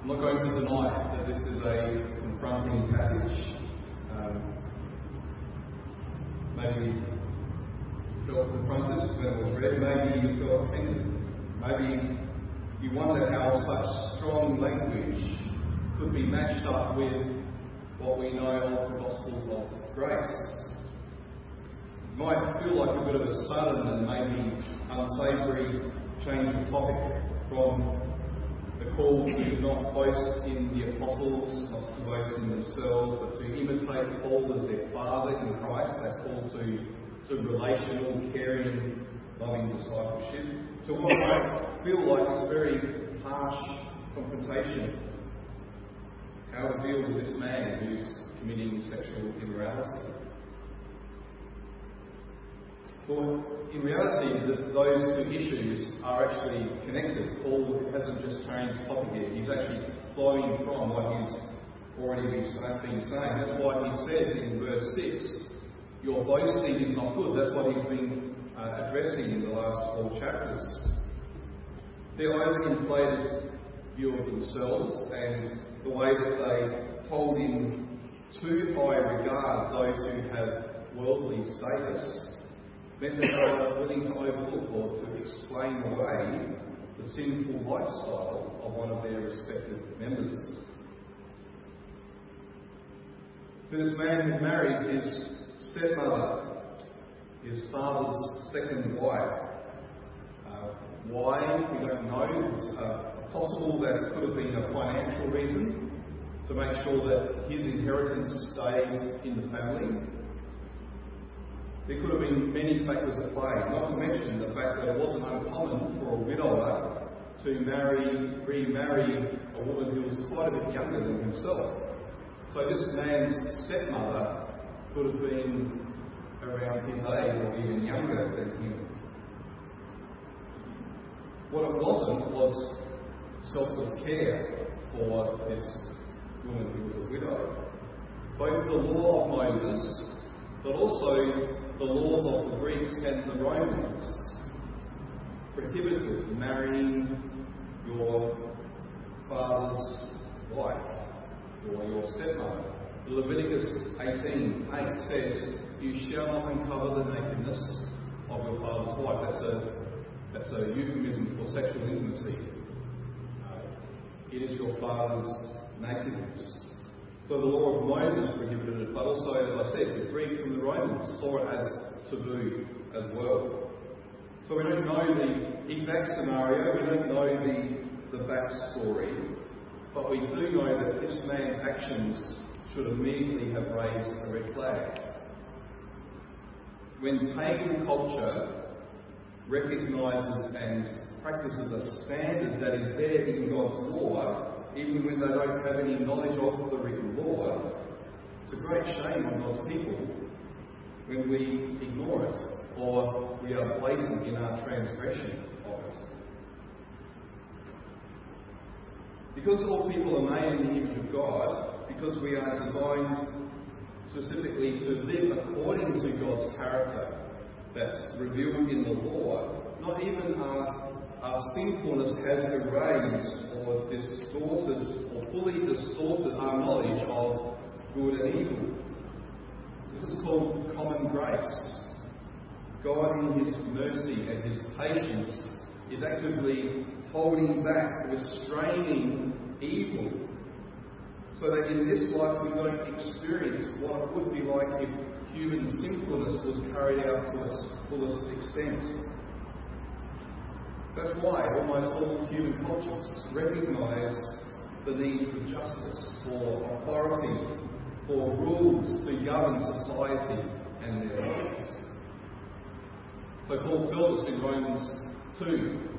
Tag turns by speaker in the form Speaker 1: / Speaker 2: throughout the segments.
Speaker 1: I'm not going to deny that this is a confronting passage. Um, maybe you felt confronted when it was read, maybe you felt offended, maybe you wonder how such strong language could be matched up with what we know of the gospel of grace. It might feel like a bit of a sudden and maybe unsavoury change of topic from the call to not boast in the apostles, not to boast in themselves, but to imitate Paul as their father in Christ, that call to, to relational, caring, loving discipleship, to what I feel like is very harsh confrontation. How to deal with this man who's committing sexual immorality. Well, in reality, the, those two issues are actually connected. Paul hasn't just changed topic here, he's actually flowing from what he's already been saying. That's why he says in verse 6, Your boasting is not good. That's what he's been uh, addressing in the last four chapters. Their overinflated view of themselves and the way that they hold in too high regard those who have worldly status they were willing to overlook or to explain away the sinful lifestyle of one of their respective members. So this man had married his stepmother, his father's second wife. Uh, why? We don't know. It's uh, possible that it could have been a financial reason to make sure that his inheritance stays in the family. There could have been many factors at play, not to mention the fact that it wasn't uncommon for a widower to marry, remarry a woman who was quite a bit younger than himself. So this man's stepmother could have been around his age or even younger than him. What it wasn't was selfless care for this woman who was a widow. Both the law of Moses, but also the laws of the Greeks and the Romans prohibited marrying your father's wife or your stepmother. Leviticus 18 8 says, You shall not uncover the nakedness of your father's wife. That's a, that's a euphemism for sexual intimacy. Uh, it is your father's nakedness. So the law of Moses prohibited it, but also, as I said, the Greeks and the Romans saw it as taboo as well. So we don't know the exact scenario, we don't know the, the backstory, but we do know that this man's actions should immediately have raised a red flag. When pagan culture recognises and practices a standard that is there in God's law, even when they don't have any knowledge of the written law, it's a great shame on God's people when we ignore it or we are blatant in our transgression of it. Because all people are made in the image of God, because we are designed specifically to live according to God's character that's revealed in the law, not even our our sinfulness has erased or distorted or fully distorted our knowledge of good and evil. This is called common grace. God, in His mercy and His patience, is actively holding back, restraining evil, so that in this life we don't experience what it would be like if human sinfulness was carried out to its fullest extent. That's why almost all human cultures recognize the need for justice, for authority, for rules to govern society and their lives. So Paul tells us in Romans 2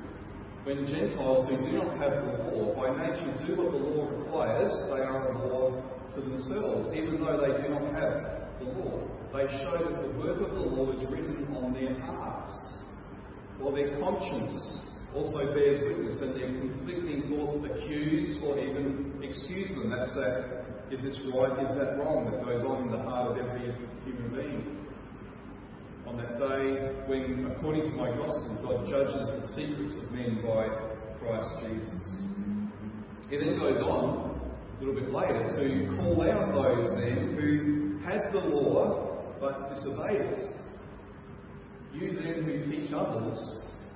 Speaker 1: when Gentiles who do not have the law by nature do what the law requires, they are a law to themselves, even though they do not have the law. They show that the work of the law is written on their hearts, or their conscience also bears witness and their conflicting thoughts accuse or even excuse them. That's that, is this right, is that wrong, that goes on in the heart of every human being. On that day when, according to my gospel, God judges the secrets of men by Christ Jesus. He then goes on a little bit later to call out those then who had the law but disobeyed it. You then who teach others,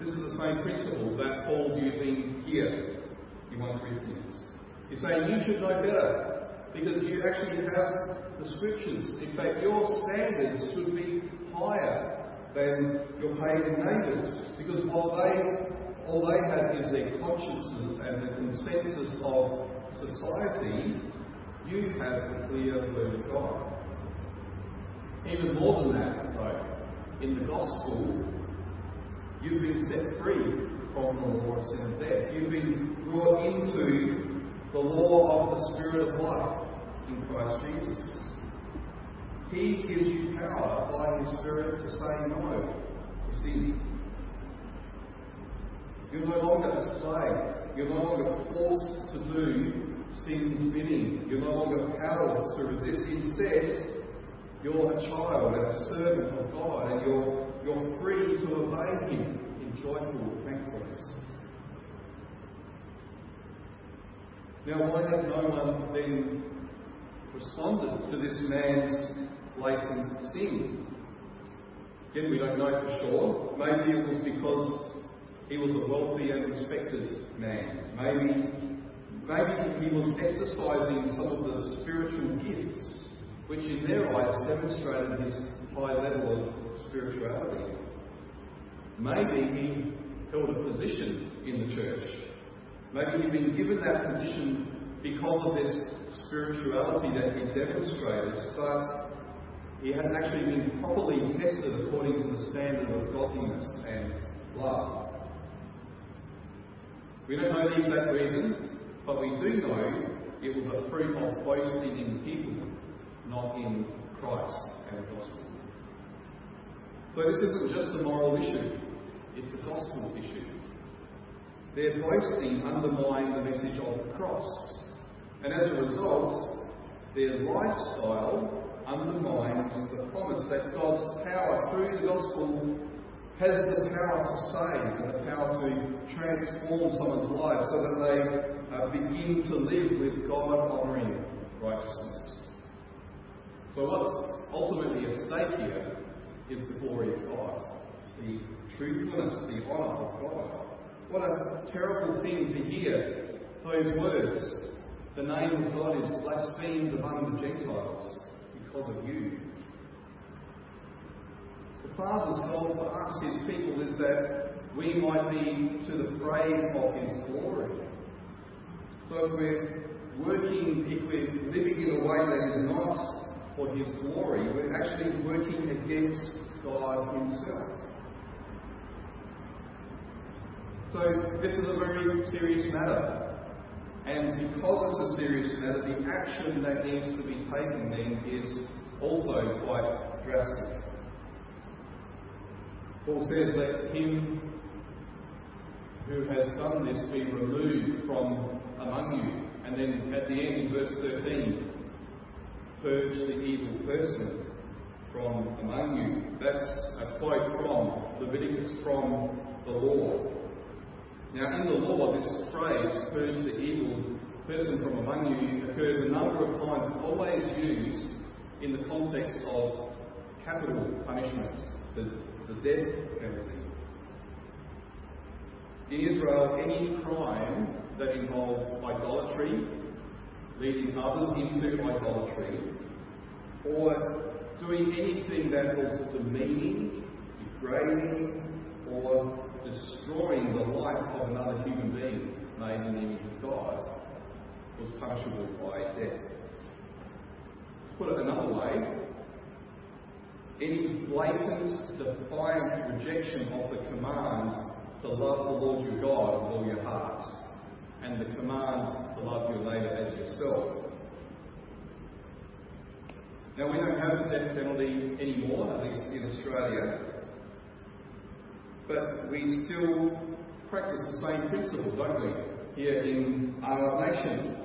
Speaker 1: This is the same principle that Paul's using here in 1 Corinthians. He's saying you should know better because you actually have the scriptures. In fact, your standards should be higher than your pagan neighbours because while they all they have is their consciences and the consensus of society, you have the clear word of God. Even more than that, though, in the gospel, you've been set free from the law of sin and death. You've been brought into the law of the Spirit of life in Christ Jesus. He gives you power by His Spirit to say no to sin. You're no longer a slave. You're no longer forced to do sin's bidding. You're no longer powerless to resist. Instead, you're a child and a servant of God, and you're, you're free to obey Him in joyful thankfulness. Now, why had no one then responded to this man's blatant sin? Again, we don't know for sure. Maybe it was because he was a wealthy and respected man. Maybe, maybe he was exercising some of the spiritual gifts, which in their eyes demonstrated his high level of spirituality. Maybe he held a position in the church. Maybe he'd been given that position because of this spirituality that he demonstrated, but he hadn't actually been properly tested according to the standard of godliness and love. We don't know the exact reason, but we do know it was a fruit of boasting in people, not in Christ and the gospel. So this isn't just a moral issue, it's a gospel issue. Their boasting undermined the message of the cross. And as a result, their lifestyle undermines the promise that God's power through the gospel has the power to save and the power to transform someone's life so that they uh, begin to live with God honouring righteousness. So, what's ultimately at stake here is the glory of God, the truthfulness, the honour of God. What a terrible thing to hear those words. The name of God is blasphemed among the Gentiles because of you. The Father's goal for us, His people, is that we might be to the praise of His glory. So if we're working, if we're living in a way that is not for His glory, we're actually working against God Himself. So this is a very serious matter. And because it's a serious matter, the action that needs to be taken then is also quite drastic. Paul says, Let him who has done this be removed from among you. And then at the end, verse 13, purge the evil person from among you. That's a quote from Leviticus from the law. Now, in the law, this phrase, purge the evil person from among you, occurs a number of times, always used in the context of capital punishment, the, the death penalty. In Israel, any crime that involved idolatry, leading others into idolatry, or doing anything that was demeaning, degrading, or destroying the life of another human being made in the image of God was punishable by death. To put it another way, any blatant, defiant rejection of the command to love the Lord your God with all your heart and the command to love your neighbour as yourself Now, we don't have the death penalty anymore, at least in Australia, but we still practice the same principle, don't we, here in our nation?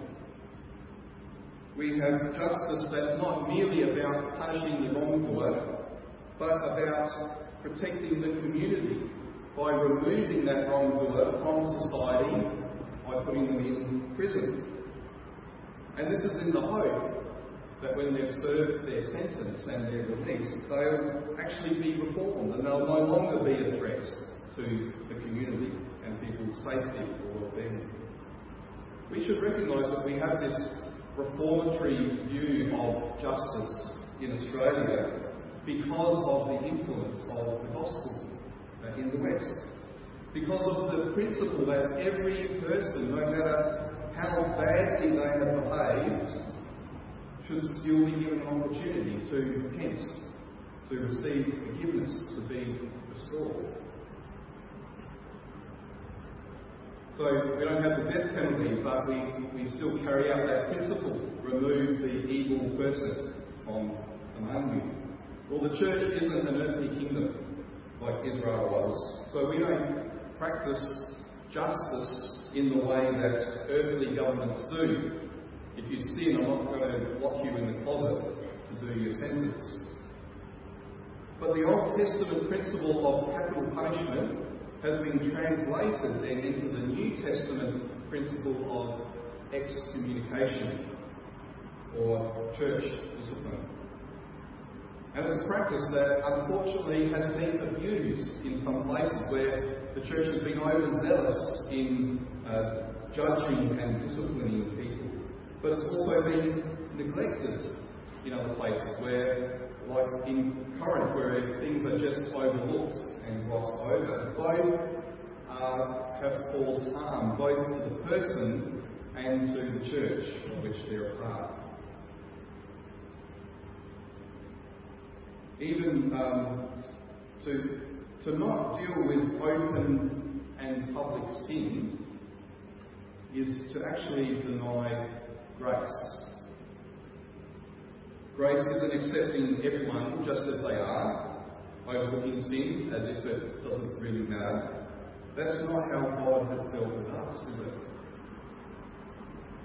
Speaker 1: We have justice that's not merely about punishing the wrongdoer, but about protecting the community by removing that wrongdoer from society by putting them in prison. And this is in the hope that when they've served their sentence and their release, they'll actually be reformed and they'll no longer be a threat to the community and people's safety or well-being. We should recognise that we have this reformatory view of justice in Australia because of the influence of the gospel uh, in the West. Because of the principle that every person, no matter how badly they have behaved, should still be given an opportunity to repent, to receive forgiveness, to be restored. So we don't have the death penalty, but we, we still carry out that principle remove the evil person from among you. Well, the church isn't an earthly kingdom like Israel was, so we don't practice justice in the way that earthly governments do. If you sin, I'm not going to lock you in the closet to do your sentence. But the Old Testament principle of capital punishment has been translated then into the New Testament principle of excommunication or church discipline. And it's a practice that unfortunately has been abused in some places where the church has been overzealous in uh, judging and disciplining people. But it's also been neglected in other places where, like in Corinth, where things are just overlooked and glossed over. Both uh, have caused harm, both to the person and to the church of which they're a part. Even um, to, to not deal with open and public sin is to actually deny grace. Grace isn't accepting everyone just as they are, overlooking sin as if it doesn't really matter. That's not how God has dealt with us, is it?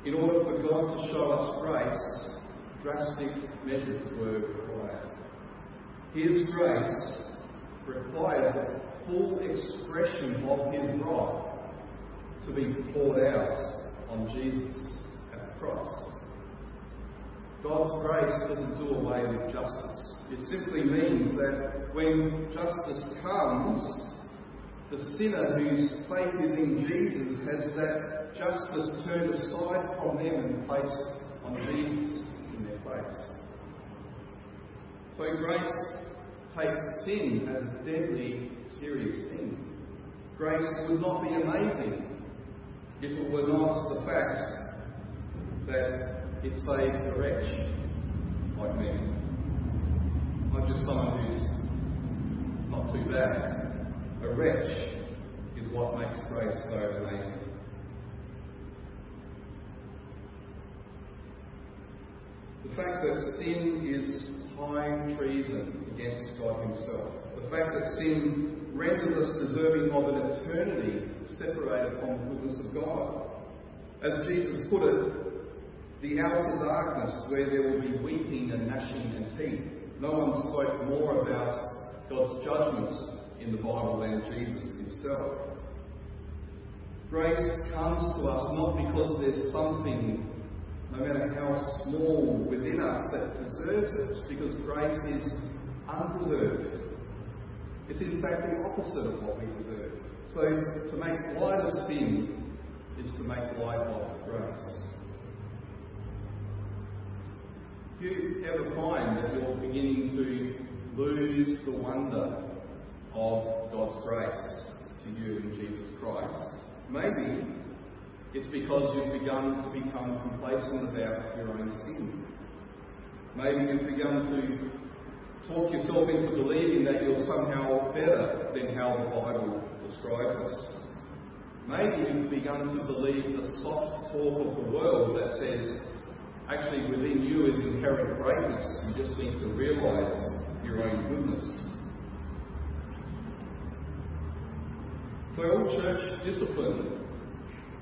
Speaker 1: In order for God to show us grace, drastic measures were required. His grace required full expression of His wrath to be poured out on Jesus the cross. God's grace doesn't do away with justice. It simply means that when justice comes, the sinner whose faith is in Jesus has that justice turned aside from them and placed on Jesus in their place. So grace takes sin as a deadly, serious thing. Grace would not be amazing if it were not the fact that it saved a wretch like me. Not just someone who's not too bad. A wretch is what makes grace so amazing. The fact that sin is high treason against God Himself. The fact that sin renders us deserving of an eternity separated from the goodness of God. As Jesus put it, the outer darkness where there will be weeping and gnashing and teeth. No one spoke more about God's judgments in the Bible than Jesus himself. Grace comes to us not because there's something, no matter how small, within us that deserves it, because grace is undeserved. It's in fact the opposite of what we deserve. So to make light of sin is to make light of grace. Do you ever find that you're beginning to lose the wonder of God's grace to you in Jesus Christ? Maybe it's because you've begun to become complacent about your own sin. Maybe you've begun to talk yourself into believing that you're somehow better than how the Bible describes us. Maybe you've begun to believe the soft talk of the world that says, actually within you is inherent greatness. You just need to realize your own goodness. So all church discipline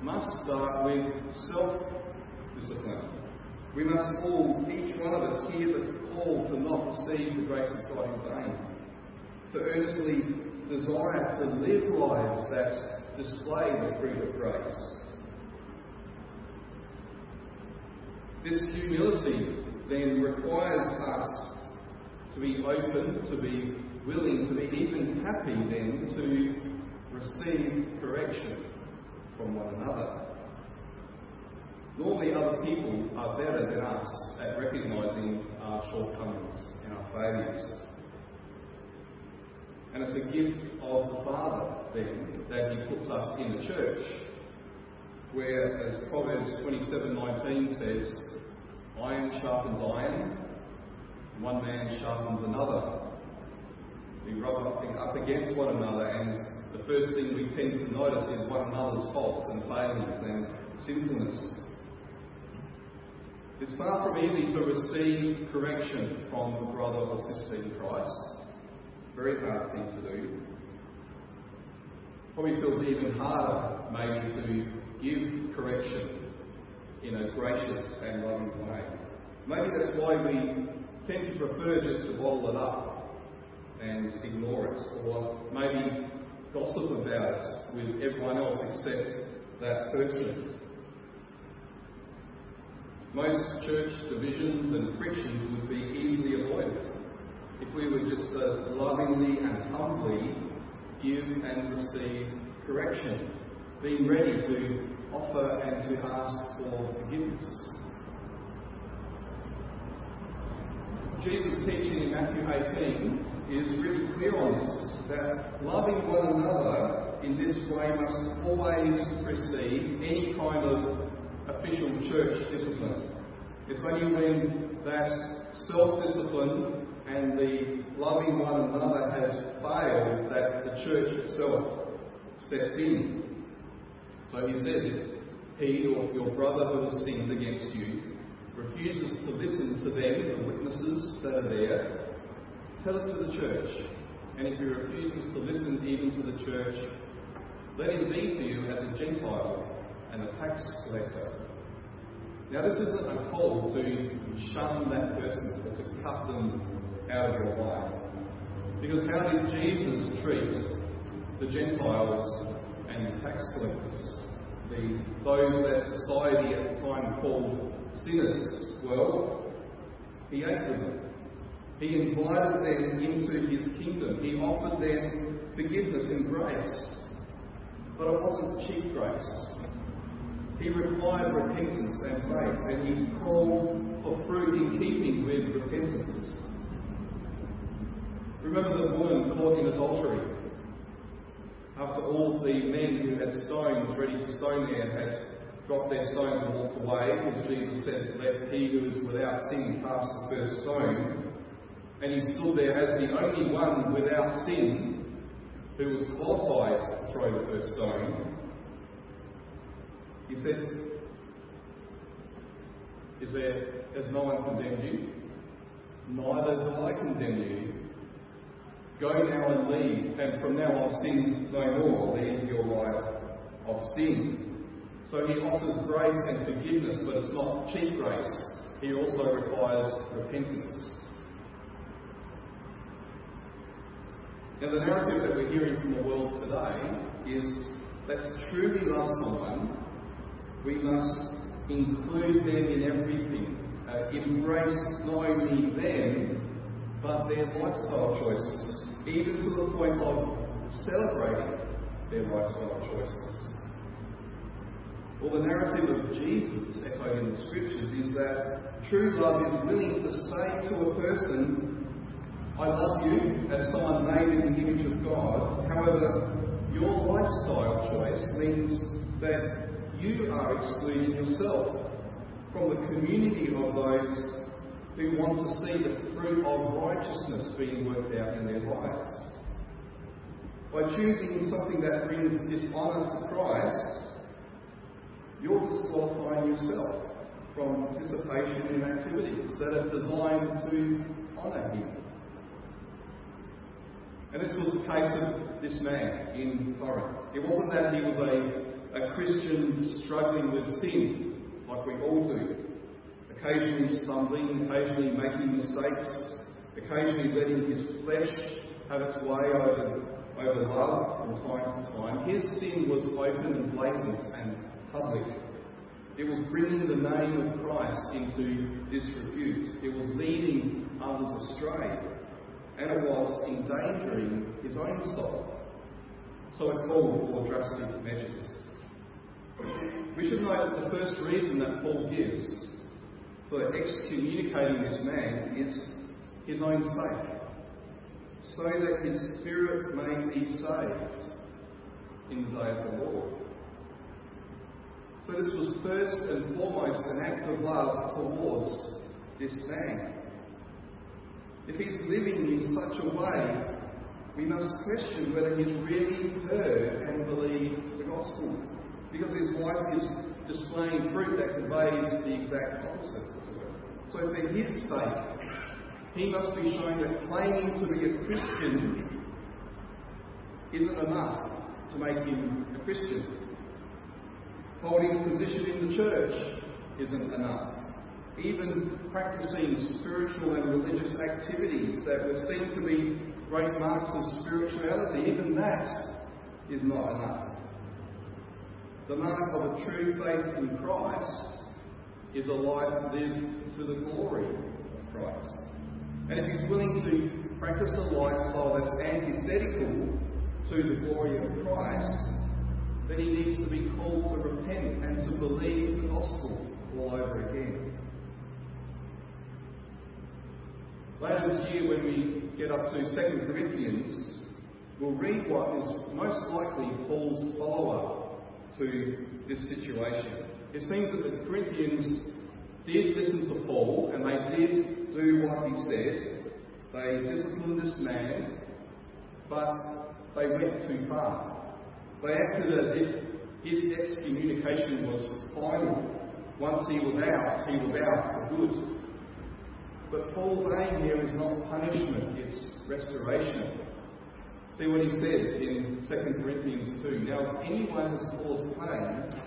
Speaker 1: must start with self-discipline. We must all, each one of us, hear the call to not receive the grace of God in vain, to earnestly desire to live lives that display the fruit of grace. This humility then requires us to be open, to be willing, to be even happy then to receive correction from one another. Normally, other people are better than us at recognizing our shortcomings and our failures. And it's a gift of the Father, then, that He puts us in the church, where, as Proverbs 27:19 says, iron sharpens iron, one man sharpens another. We rub up against one another, and the first thing we tend to notice is one another's faults and failings and sinfulness. It's far from easy to receive correction from a brother or sister in Christ. Very hard thing to do. Probably feels even harder, maybe, to give correction in a gracious and loving way. Maybe that's why we tend to prefer just to bottle it up and ignore it, or maybe gossip about it with everyone else except that person. Most church divisions and frictions would be easily avoided if we would just uh, lovingly and humbly give and receive correction, being ready to offer and to ask for forgiveness. Jesus' teaching in Matthew 18 is really clear on this that loving one another in this way must always precede any kind of official church discipline. It's only when that self discipline and the loving one another has failed that the church itself steps in. So he says, if he or your brother who has sinned against you refuses to listen to them, the witnesses that are there, tell it to the church. And if he refuses to listen even to the church, let him be to you as a Gentile and a tax collector now, this isn't a call to shun that person or to cut them out of your life. Because how did Jesus treat the Gentiles and the tax collectors? The, those that society at the time called sinners? Well, he ate with them. He invited them into his kingdom. He offered them forgiveness and grace. But it wasn't cheap grace. He required repentance and faith, and he called for fruit in keeping with repentance. Remember the woman caught in adultery. After all the men who had stones ready to stone him had dropped their stones and walked away, as Jesus said, Let he who is without sin cast the first stone. And he stood there as the only one without sin who was qualified to throw the first stone. He said, Is there, has no one condemned you? Neither do I condemn you. Go now and leave, and from now on sin no more. Leave your life of sin. So he offers grace and forgiveness, but it's not cheap grace. He also requires repentance. Now, the narrative that we're hearing from the world today is that to truly love someone, we must include them in everything, uh, embrace not only them, but their lifestyle choices, even to the point of celebrating their lifestyle choices. Well, the narrative of Jesus, echoed in the scriptures, is that true love is willing to say to a person, I love you as someone made in the image of God. However, your lifestyle choice means that you are excluding yourself from the community of those who want to see the fruit of righteousness being worked out in their lives. By choosing something that brings dishonour to Christ, you're disqualifying yourself from participation in activities that are designed to honour him. And this was the case of this man in Corinth. It wasn't that he was a, a Christian struggling with sin, like we all do, occasionally stumbling, occasionally making mistakes, occasionally letting his flesh have its way over, over love from time to time. His sin was open and blatant and public. It was bringing the name of Christ into disrepute. It was leading others astray. And it was endangering his own soul. So it called for drastic measures. We should note that the first reason that Paul gives for excommunicating this man is his own sake, so that his spirit may be saved in the day of the Lord. So this was first and foremost an act of love towards this man. If he's living in such a way, we must question whether he's really heard and believed the gospel. Because his life is displaying fruit that conveys the exact opposite. So for his sake, he must be shown that claiming to be a Christian isn't enough to make him a Christian. Holding a position in the church isn't enough. Even practicing spiritual and religious activities that were seen to be great marks of spirituality, even that is not enough. The mark of a true faith in Christ is a life lived to the glory of Christ. And if he's willing to practice a lifestyle that's antithetical to the glory of Christ, then he needs to be called to repent and to believe the gospel all over again. Later this year, when we get up to 2 Corinthians, we'll read what is most likely Paul's follow up to this situation. It seems that the Corinthians did listen to Paul and they did do what he said. They disciplined this man, but they went too far. They acted as if his excommunication was final. Once he was out, he was out for good. But Paul's aim here is not punishment, it's restoration. See what he says in 2 Corinthians 2. Now, if anyone has caused pain,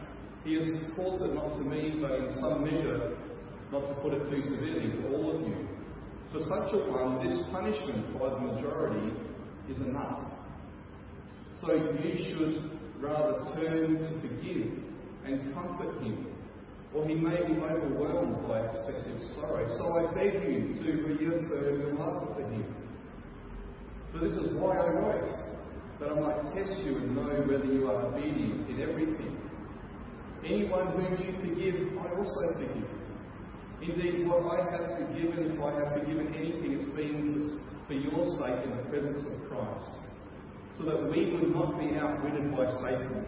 Speaker 1: he has caused it not to me, but in some measure, not to put it too severely, to all of you. For such a one, this punishment by the majority is enough. So you should rather turn to forgive and comfort him, or he may be overwhelmed by excessive sorrow. So I beg you to reaffirm your love for him. For this is why I wrote, that I might test you and know whether you are obedient in everything. Anyone whom you forgive, I also forgive. Indeed, what I have forgiven, if I have forgiven anything, it's been for your sake in the presence of Christ so that we would not be outwitted by Satan,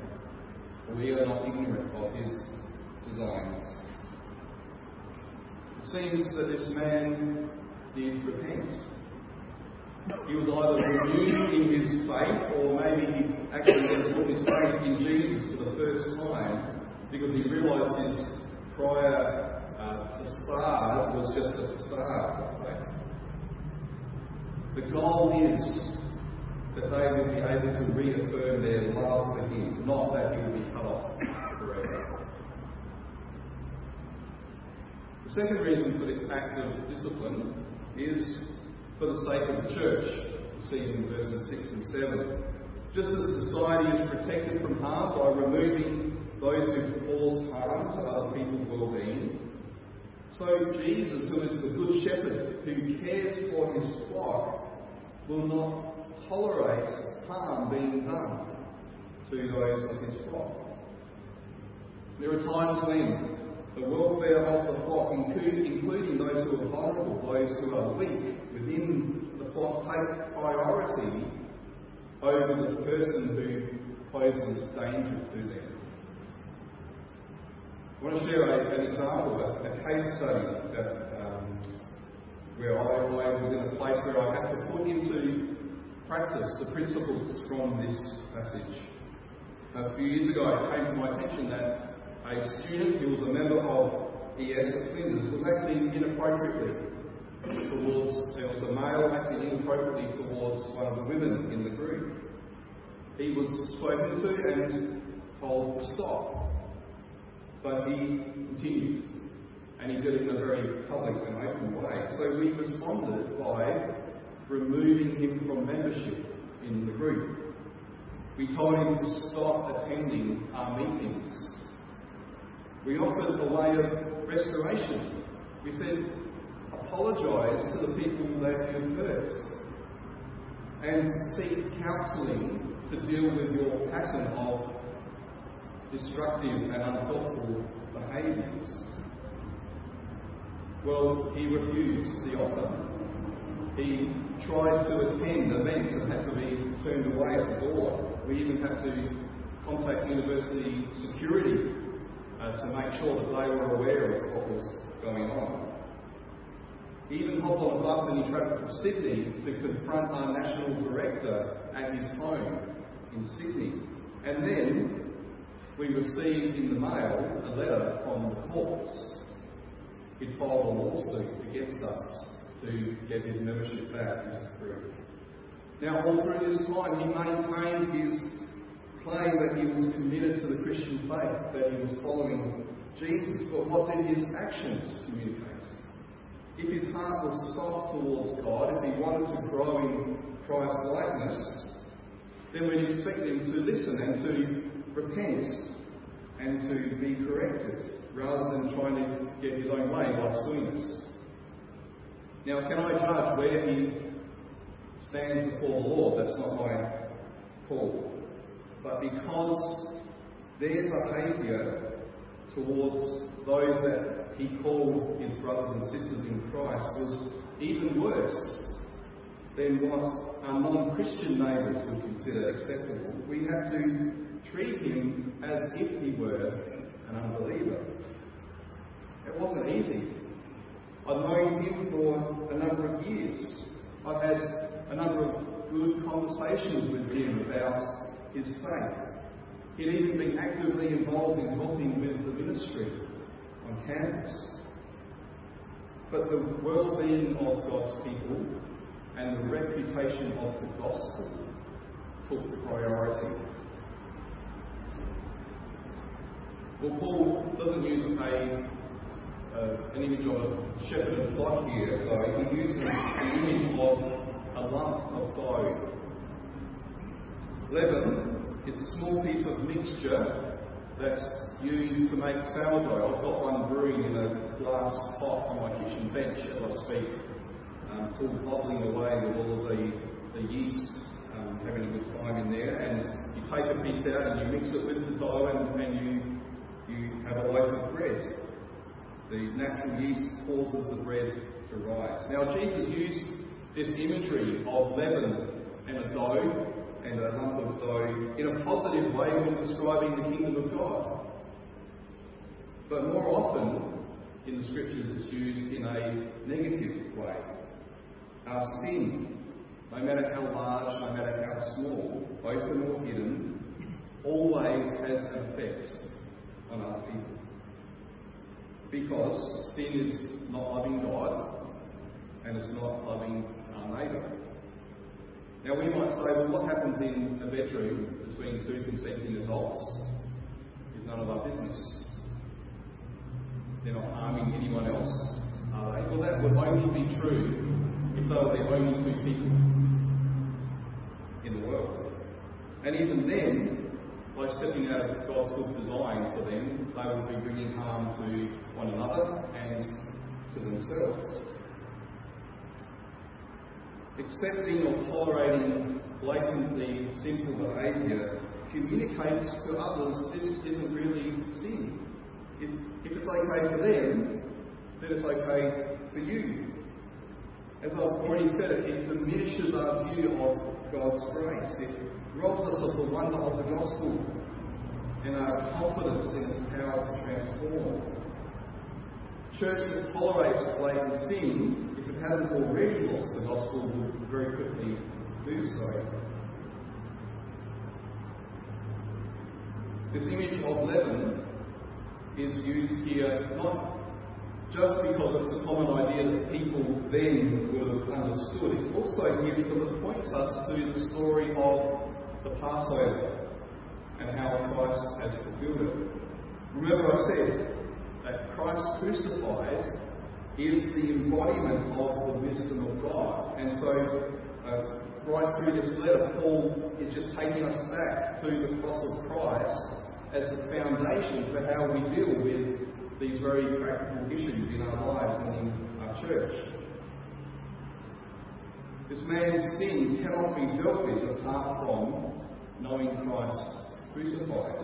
Speaker 1: for we are not ignorant of his designs. It seems that this man did repent. He was either renewed in his faith, or maybe he actually put his faith in Jesus for the first time because he realized his prior uh, facade was just a facade. The goal is that they will be able to reaffirm their love for Him, not that He will be cut off forever. The second reason for this act of discipline is for the sake of the church. See in verses 6 and 7. Just as society is protected from harm by removing those who cause harm to other people's well-being, so Jesus, who is the good shepherd, who cares for his flock, will not tolerate harm being done to those of his flock. There are times when the welfare of the flock, including those who are vulnerable, those who are weak within the flock, take priority over the person who poses danger to them. I want to share a, an example, a, a case study that um, where I, I was in a place where I had to put into practice the principles from this passage. A few years ago, it came to my attention that a student who was a member of E.S. at Flinders, was acting inappropriately towards, there was a male acting inappropriately towards one of the women in the group. He was spoken to and told to stop, but he continued, and he did it in a very public and open way. So we responded by removing him from membership in the group. We told him to stop attending our meetings. We offered a way of restoration. We said, apologise to the people that you've hurt and seek counselling to deal with your pattern of destructive and unhelpful behaviours. Well, he refused the offer. He tried to attend events and had to be turned away at the door. We even had to contact university security uh, to make sure that they were aware of what was going on. He even hopped on a bus and he travelled to Sydney to confront our national director at his home in Sydney. And then we received in the mail a letter from the courts. He'd filed a lawsuit against us to get his membership back into the group. Now, all through this time, he maintained his claim that he was committed to the Christian faith, that he was following Jesus. But what did his actions communicate? If his heart was soft towards God, if he wanted to grow in Christ's likeness, then we'd expect him to listen and to repent and to be corrected, rather than trying to get his own way by us. Now, can I judge where he stands before the Lord? That's not my call. But because their behaviour towards those that he called his brothers and sisters in Christ was even worse than what our non Christian neighbours would consider acceptable, we had to treat him as if he were an unbeliever. It wasn't easy. I've known him for a number of years. I've had a number of good conversations with him about his faith. He'd even been actively involved in helping with the ministry on campus. But the well-being of God's people and the reputation of the gospel took priority. Well, Paul doesn't use a uh, an image of a shepherd and flock here, though. He uses the image of a lump of dough. Leaven is a small piece of mixture that's used to make sourdough. I've got one brewing in a glass pot on my kitchen bench as I speak. Um, it's all bubbling away with all of the, the yeast um, having a good time in there. And you take a piece out and you mix it with the dough and, and you, you have a loaf of bread. The natural yeast causes the bread to rise. Now, Jesus used this imagery of leaven and a dough and a lump of dough in a positive way when describing the kingdom of God. But more often in the scriptures it's used in a negative way. Our sin, no matter how large, no matter how small, open or hidden, always has an effect on other people. Because sin is not loving God and it's not loving our neighbour. Now we might say, well, what happens in a bedroom between two consenting adults is none of our business. They're not harming anyone else, are they? Well, that would only be true if they were the only two people in the world. And even then, by stepping out of God's good design for them, they would be bringing harm to one another and to themselves. Accepting or tolerating blatantly sinful behaviour communicates to others this isn't really sin. If, if it's okay for them, then it's okay for you. As I've already said, it, diminishes our view of God's grace. Robs us of the wonder of the gospel and our confidence in its power to transform. Church that tolerates blatant sin if it hasn't already lost the gospel, will very quickly do so. This image of leaven is used here not just because it's a common idea that people then would have understood. It's also here because it points us to the story of the Passover and how Christ has fulfilled it. Remember, I said that Christ crucified is the embodiment of the wisdom of God. And so, uh, right through this letter, Paul is just taking us back to the cross of Christ as the foundation for how we deal with these very practical issues in our lives and in our church. This man's sin cannot be dealt with apart from knowing Christ crucified.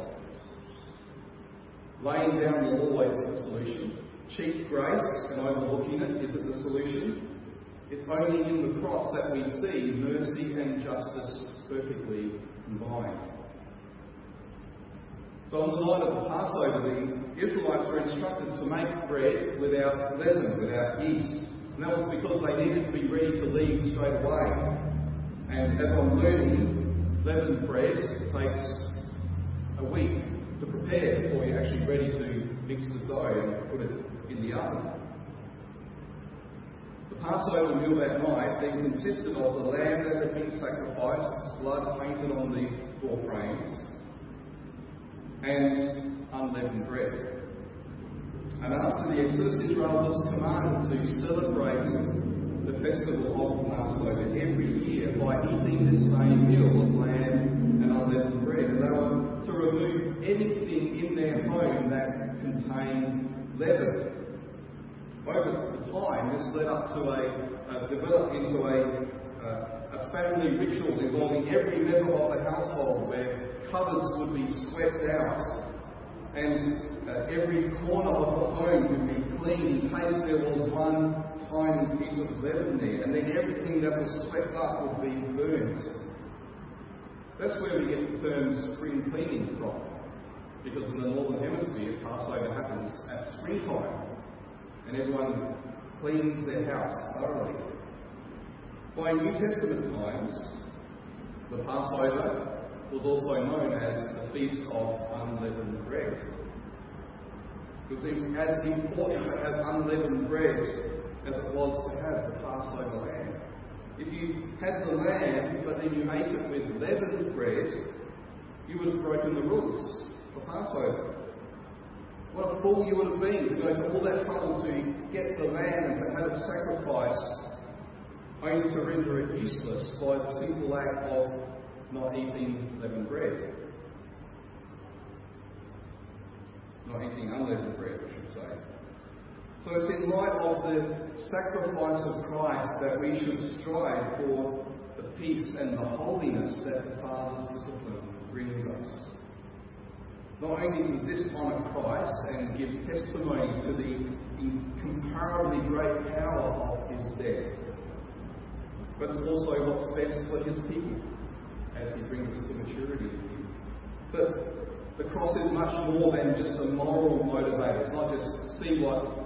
Speaker 1: Laying down the law is the solution. Cheap grace and overlooking it isn't the solution. It's only in the cross that we see mercy and justice perfectly combined. So on the night of the Passover, the Israelites were instructed to make bread without leaven, without yeast. And that was because they needed to be ready to leave straight away. And as I'm learning, leavened bread takes a week to prepare before you're actually ready to mix the dough and put it in the oven. The Passover meal that night then consisted of the lamb that had been sacrificed, blood painted on the door frames, and unleavened bread. And after the Exodus, Israel was commanded to celebrate the festival of Passover every year by eating the same meal of lamb and unleavened bread. And they were to remove anything in their home that contained leaven. Over time, this led up to a, uh, developed into a, uh, a family ritual involving every member of the household where cupboards would be swept out, and uh, every corner of the home would be cleaned in case there was one tiny piece of leaven there, and then everything that was swept up would be burnt. That's where we get the term spring cleaning from, because in the northern hemisphere, Passover happens at springtime, and everyone cleans their house thoroughly. By New Testament times, the Passover was also known as the Feast of Unleavened Bread. It as important to have unleavened bread as it was to have the Passover lamb. If you had the lamb, but then you ate it with leavened bread, you would have broken the rules for Passover. What a fool you would have been to go to all that trouble to get the lamb and to have it sacrificed, only to render it useless by the simple act of not eating leavened bread. Not eating unleavened bread, I should say. So it's in light of the sacrifice of Christ that we should strive for the peace and the holiness that the Father's discipline brings us. Not only does this honour Christ and give testimony to the incomparably great power of his death, but it's also what's best for his people as he brings us to maturity. But the cross is much more than just a moral motivator. It's not just see what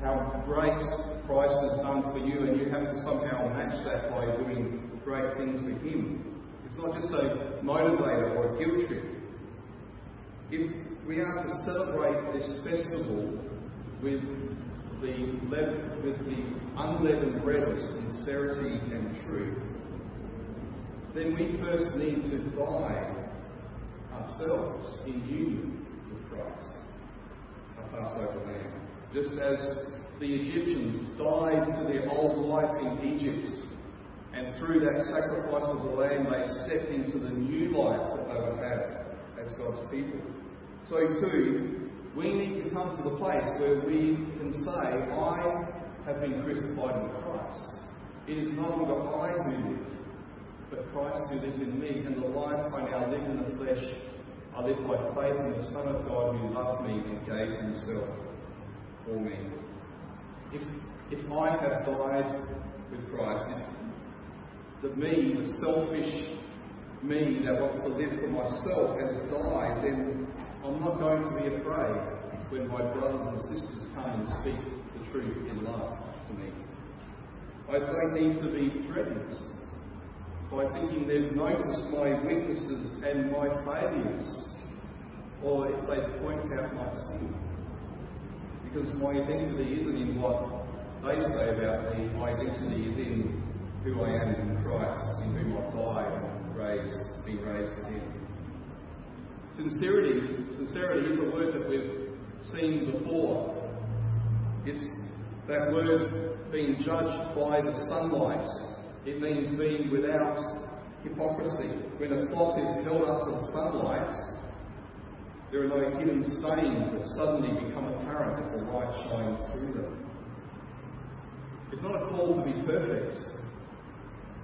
Speaker 1: how great Christ has done for you and you have to somehow match that by doing great things for him. It's not just a motivator or a guilt trip. If we are to celebrate this festival with the, with the unleavened bread of sincerity and truth, then we first need to die ourselves in union with Christ, our Passover lamb. Just as the Egyptians died to their old life in Egypt, and through that sacrifice of the lamb they stepped into the new life that they would have as God's people. So too, we need to come to the place where we can say, I have been crucified with Christ. It is no longer I who live, but Christ who lives in me, and the life I now live in the flesh, I live by faith in the Son of God who loved me and gave himself for me. If, if I have died with Christ, the me, the selfish me that wants to live for myself has died, then I'm not going to be afraid when my brothers and sisters come and speak the truth in love to me. I don't need to be threatened by thinking they've noticed my weaknesses and my failures, or if they point out my sin. Because my identity isn't in what they say about me, my identity is in who I am in Christ, in whom I've died and raised, been raised with Him. Sincerity, sincerity is a word that we've seen before. It's that word being judged by the sunlight. It means being without hypocrisy. When a cloth is held up to the sunlight, there are no hidden stains that suddenly become apparent as the light shines through them. It's not a call to be perfect.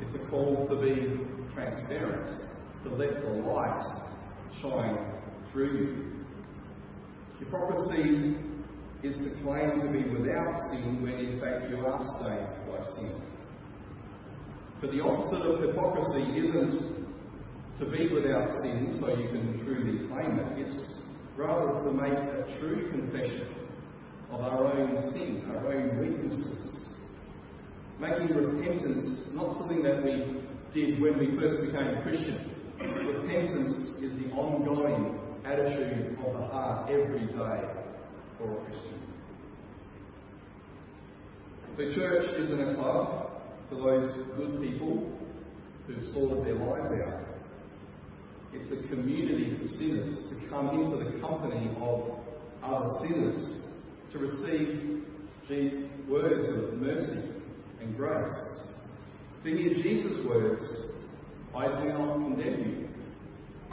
Speaker 1: It's a call to be transparent, to let the light shine through you. Hypocrisy is to claim to be without sin when in fact you are stained by sin. But the opposite of hypocrisy isn't to be without sin so you can truly claim it. It's rather to make a true confession of our own sin, our own weaknesses. Making repentance not something that we did when we first became a Christian. Repentance is the ongoing attitude of the heart every day for a Christian. The church isn't a club for those good people who've sorted their lives out. It's a community for sinners to come into the company of other sinners to receive these words of mercy and grace. To hear Jesus' words, I do not condemn you.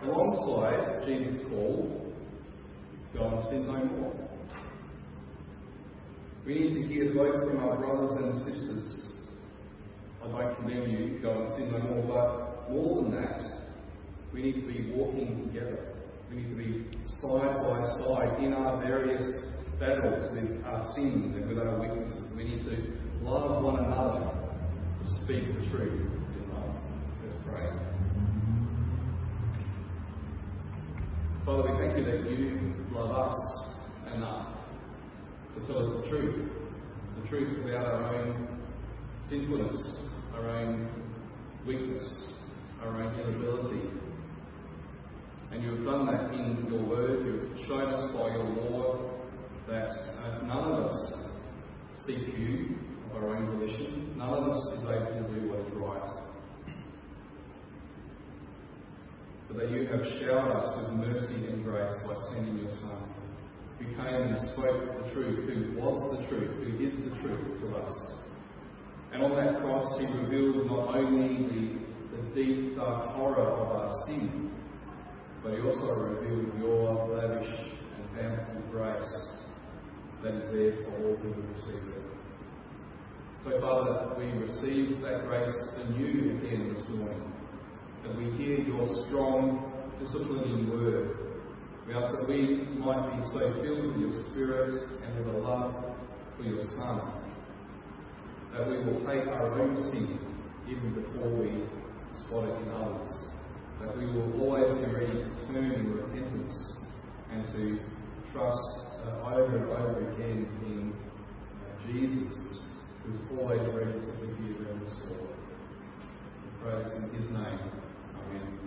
Speaker 1: Alongside Jesus' call, go and sin no more. We need to hear both from our brothers and sisters. I don't condemn you, go and sin no more, but more than that, we need to be walking together. We need to be side by side in our various battles with our sin and with our weaknesses. We need to love one another to speak the truth in love. Let's pray. Father, we thank you that you love us enough to tell us the truth. The truth about our own sinfulness, our own weakness, our own inability and you have done that in your word. You've shown us by your law that uh, none of us seek you of our own volition. None of us is able to do what is right. But that you have showered us with mercy and grace by sending your Son, who came and spoke the truth, who was the truth, who is the truth to us. And on that cross, he revealed not only the, the deep, dark horror of our sin, but he also revealed your lavish and bountiful grace that is there for all who will receive it. So, Father, we receive that grace anew again this morning as we hear your strong, disciplining word. We ask that we might be so filled with your Spirit and with a love for your Son that we will take our own sin even before we spot it in others that we will always be ready to turn in repentance and to trust uh, over and over again in uh, Jesus, who's always ready to forgive and restore. We praise in His name. Amen.